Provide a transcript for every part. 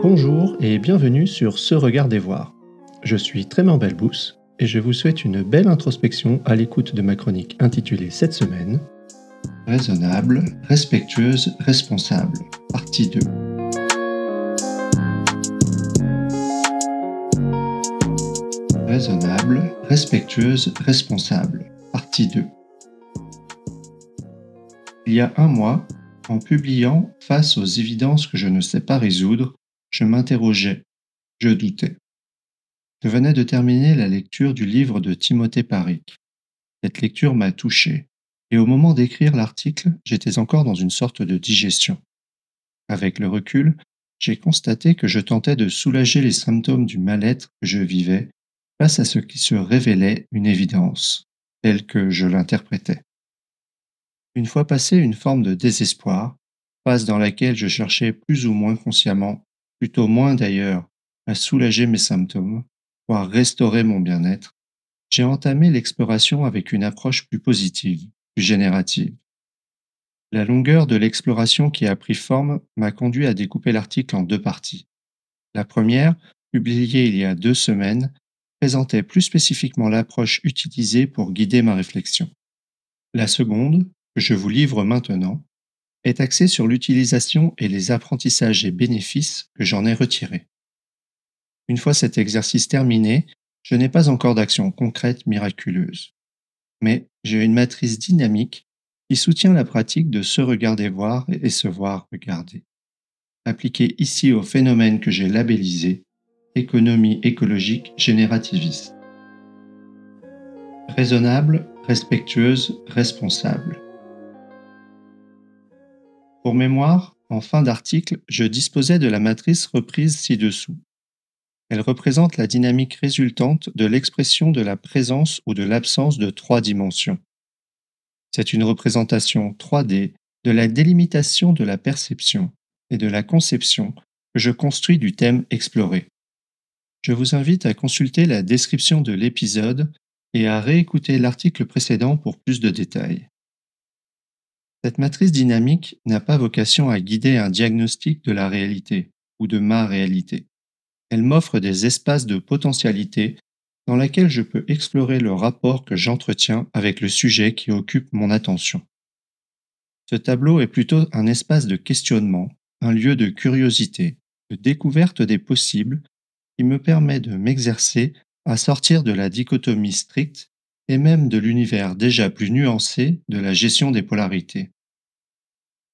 Bonjour et bienvenue sur Ce Regard des Voir. Je suis Trément Belbous et je vous souhaite une belle introspection à l'écoute de ma chronique intitulée cette semaine Raisonnable, respectueuse, responsable, partie 2. Raisonnable, respectueuse, responsable, partie 2. Il y a un mois, en publiant Face aux évidences que je ne sais pas résoudre, je m'interrogeais, je doutais. Je venais de terminer la lecture du livre de Timothée Paric. Cette lecture m'a touché, et au moment d'écrire l'article, j'étais encore dans une sorte de digestion. Avec le recul, j'ai constaté que je tentais de soulager les symptômes du mal-être que je vivais face à ce qui se révélait une évidence, telle que je l'interprétais. Une fois passé une forme de désespoir, phase dans laquelle je cherchais plus ou moins consciemment, plutôt moins d'ailleurs, à soulager mes symptômes, voire restaurer mon bien-être, j'ai entamé l'exploration avec une approche plus positive, plus générative. La longueur de l'exploration qui a pris forme m'a conduit à découper l'article en deux parties. La première, publiée il y a deux semaines, présentait plus spécifiquement l'approche utilisée pour guider ma réflexion. La seconde, que je vous livre maintenant, est axée sur l'utilisation et les apprentissages et bénéfices que j'en ai retirés. Une fois cet exercice terminé, je n'ai pas encore d'action concrète miraculeuse. Mais j'ai une matrice dynamique qui soutient la pratique de se regarder voir et se voir regarder. Appliquée ici au phénomène que j'ai labellisé économie écologique générativiste. Raisonnable, respectueuse, responsable. Pour mémoire, en fin d'article, je disposais de la matrice reprise ci-dessous. Elle représente la dynamique résultante de l'expression de la présence ou de l'absence de trois dimensions. C'est une représentation 3D de la délimitation de la perception et de la conception que je construis du thème exploré. Je vous invite à consulter la description de l'épisode et à réécouter l'article précédent pour plus de détails. Cette matrice dynamique n'a pas vocation à guider un diagnostic de la réalité ou de ma réalité. Elle m'offre des espaces de potentialité dans lesquels je peux explorer le rapport que j'entretiens avec le sujet qui occupe mon attention. Ce tableau est plutôt un espace de questionnement, un lieu de curiosité, de découverte des possibles qui me permet de m'exercer à sortir de la dichotomie stricte et même de l'univers déjà plus nuancé de la gestion des polarités.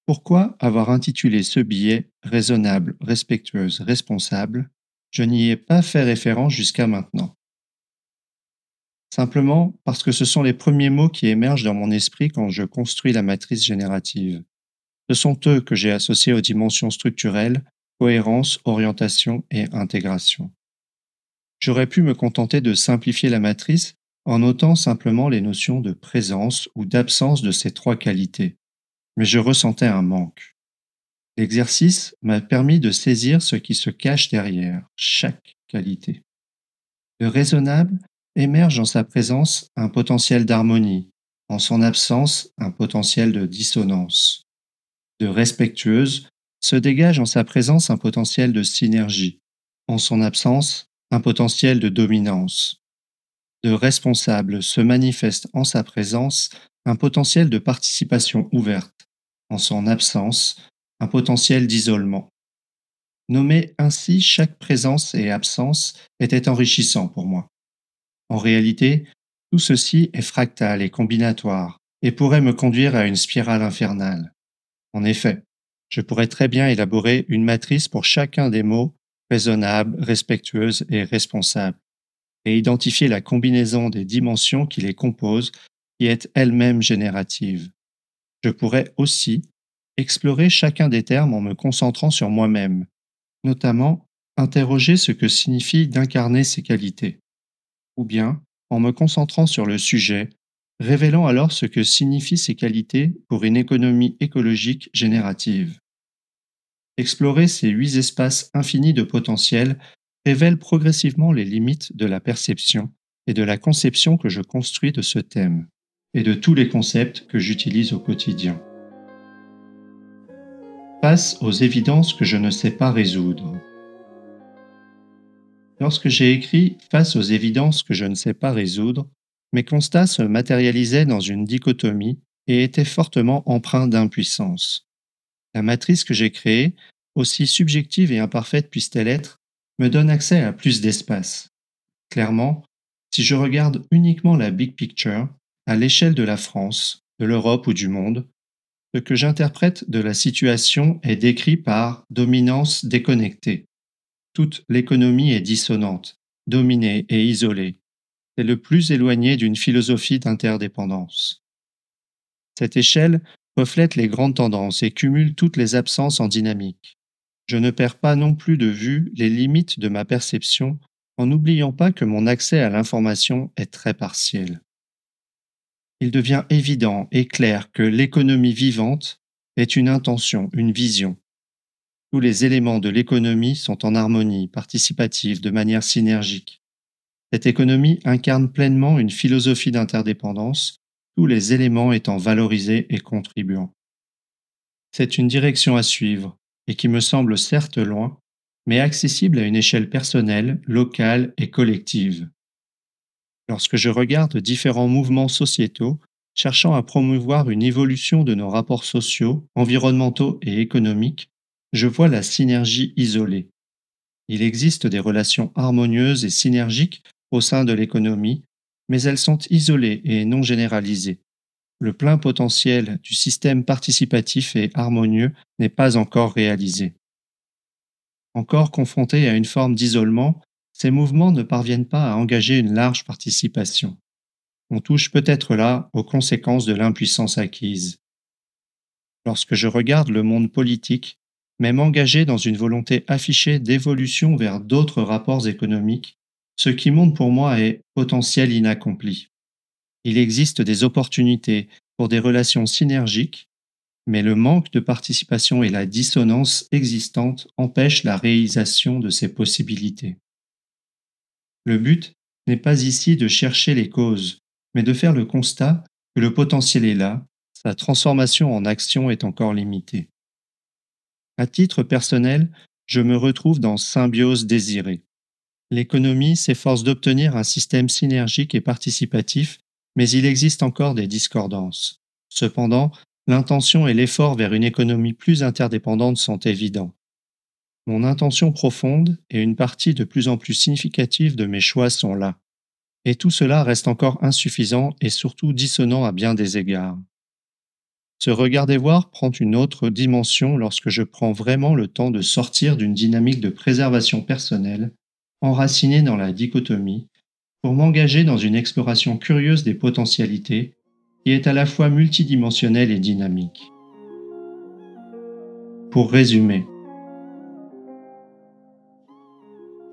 Pourquoi avoir intitulé ce billet Raisonnable, respectueuse, responsable? Je n'y ai pas fait référence jusqu'à maintenant. Simplement parce que ce sont les premiers mots qui émergent dans mon esprit quand je construis la matrice générative. Ce sont eux que j'ai associés aux dimensions structurelles, cohérence, orientation et intégration. J'aurais pu me contenter de simplifier la matrice en notant simplement les notions de présence ou d'absence de ces trois qualités, mais je ressentais un manque. L'exercice m'a permis de saisir ce qui se cache derrière chaque qualité. Le raisonnable émerge en sa présence un potentiel d'harmonie, en son absence un potentiel de dissonance. De respectueuse se dégage en sa présence un potentiel de synergie, en son absence un potentiel de dominance. De responsable se manifeste en sa présence un potentiel de participation ouverte, en son absence un potentiel d'isolement. Nommer ainsi chaque présence et absence était enrichissant pour moi. En réalité, tout ceci est fractal et combinatoire et pourrait me conduire à une spirale infernale. En effet, je pourrais très bien élaborer une matrice pour chacun des mots raisonnable, respectueuse et responsable, et identifier la combinaison des dimensions qui les composent, qui est elle-même générative. Je pourrais aussi explorer chacun des termes en me concentrant sur moi-même, notamment interroger ce que signifie d'incarner ces qualités, ou bien en me concentrant sur le sujet, révélant alors ce que signifient ces qualités pour une économie écologique générative. Explorer ces huit espaces infinis de potentiel révèle progressivement les limites de la perception et de la conception que je construis de ce thème, et de tous les concepts que j'utilise au quotidien. Face aux évidences que je ne sais pas résoudre. Lorsque j'ai écrit Face aux évidences que je ne sais pas résoudre, mes constats se matérialisaient dans une dichotomie et étaient fortement empreints d'impuissance. La matrice que j'ai créée, aussi subjective et imparfaite puisse-t-elle être, me donne accès à plus d'espace. Clairement, si je regarde uniquement la big picture, à l'échelle de la France, de l'Europe ou du monde, ce que j'interprète de la situation est décrit par dominance déconnectée. Toute l'économie est dissonante, dominée et isolée. C'est le plus éloigné d'une philosophie d'interdépendance. Cette échelle reflète les grandes tendances et cumule toutes les absences en dynamique. Je ne perds pas non plus de vue les limites de ma perception en n'oubliant pas que mon accès à l'information est très partiel. Il devient évident et clair que l'économie vivante est une intention, une vision. Tous les éléments de l'économie sont en harmonie, participative, de manière synergique. Cette économie incarne pleinement une philosophie d'interdépendance, tous les éléments étant valorisés et contribuants. C'est une direction à suivre, et qui me semble certes loin, mais accessible à une échelle personnelle, locale et collective. Lorsque je regarde différents mouvements sociétaux cherchant à promouvoir une évolution de nos rapports sociaux, environnementaux et économiques, je vois la synergie isolée. Il existe des relations harmonieuses et synergiques au sein de l'économie, mais elles sont isolées et non généralisées. Le plein potentiel du système participatif et harmonieux n'est pas encore réalisé. Encore confrontés à une forme d'isolement, ces mouvements ne parviennent pas à engager une large participation. On touche peut-être là aux conséquences de l'impuissance acquise. Lorsque je regarde le monde politique, même engagé dans une volonté affichée d'évolution vers d'autres rapports économiques, ce qui montre pour moi est potentiel inaccompli. Il existe des opportunités pour des relations synergiques mais le manque de participation et la dissonance existante empêchent la réalisation de ces possibilités. Le but n'est pas ici de chercher les causes, mais de faire le constat que le potentiel est là, sa transformation en action est encore limitée. À titre personnel, je me retrouve dans symbiose désirée. L'économie s'efforce d'obtenir un système synergique et participatif, mais il existe encore des discordances. Cependant, L'intention et l'effort vers une économie plus interdépendante sont évidents. Mon intention profonde et une partie de plus en plus significative de mes choix sont là. Et tout cela reste encore insuffisant et surtout dissonant à bien des égards. Ce regarder voir prend une autre dimension lorsque je prends vraiment le temps de sortir d'une dynamique de préservation personnelle, enracinée dans la dichotomie, pour m'engager dans une exploration curieuse des potentialités qui est à la fois multidimensionnel et dynamique. Pour résumer,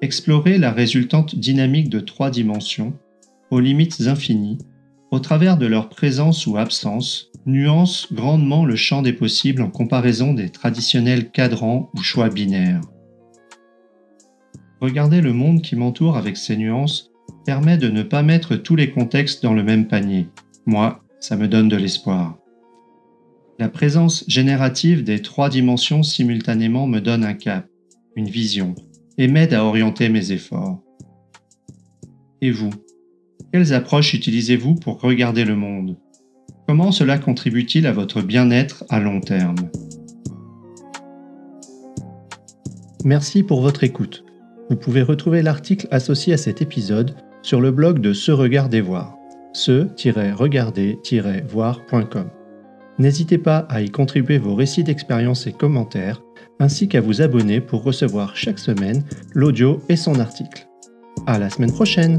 explorer la résultante dynamique de trois dimensions, aux limites infinies, au travers de leur présence ou absence, nuance grandement le champ des possibles en comparaison des traditionnels cadrans ou choix binaires. Regarder le monde qui m'entoure avec ces nuances permet de ne pas mettre tous les contextes dans le même panier, moi ça me donne de l'espoir. La présence générative des trois dimensions simultanément me donne un cap, une vision, et m'aide à orienter mes efforts. Et vous? Quelles approches utilisez-vous pour regarder le monde? Comment cela contribue-t-il à votre bien-être à long terme? Merci pour votre écoute. Vous pouvez retrouver l'article associé à cet épisode sur le blog de Se Regarder Voir se-regarder-voir.com. N'hésitez pas à y contribuer vos récits d'expérience et commentaires, ainsi qu'à vous abonner pour recevoir chaque semaine l'audio et son article. À la semaine prochaine!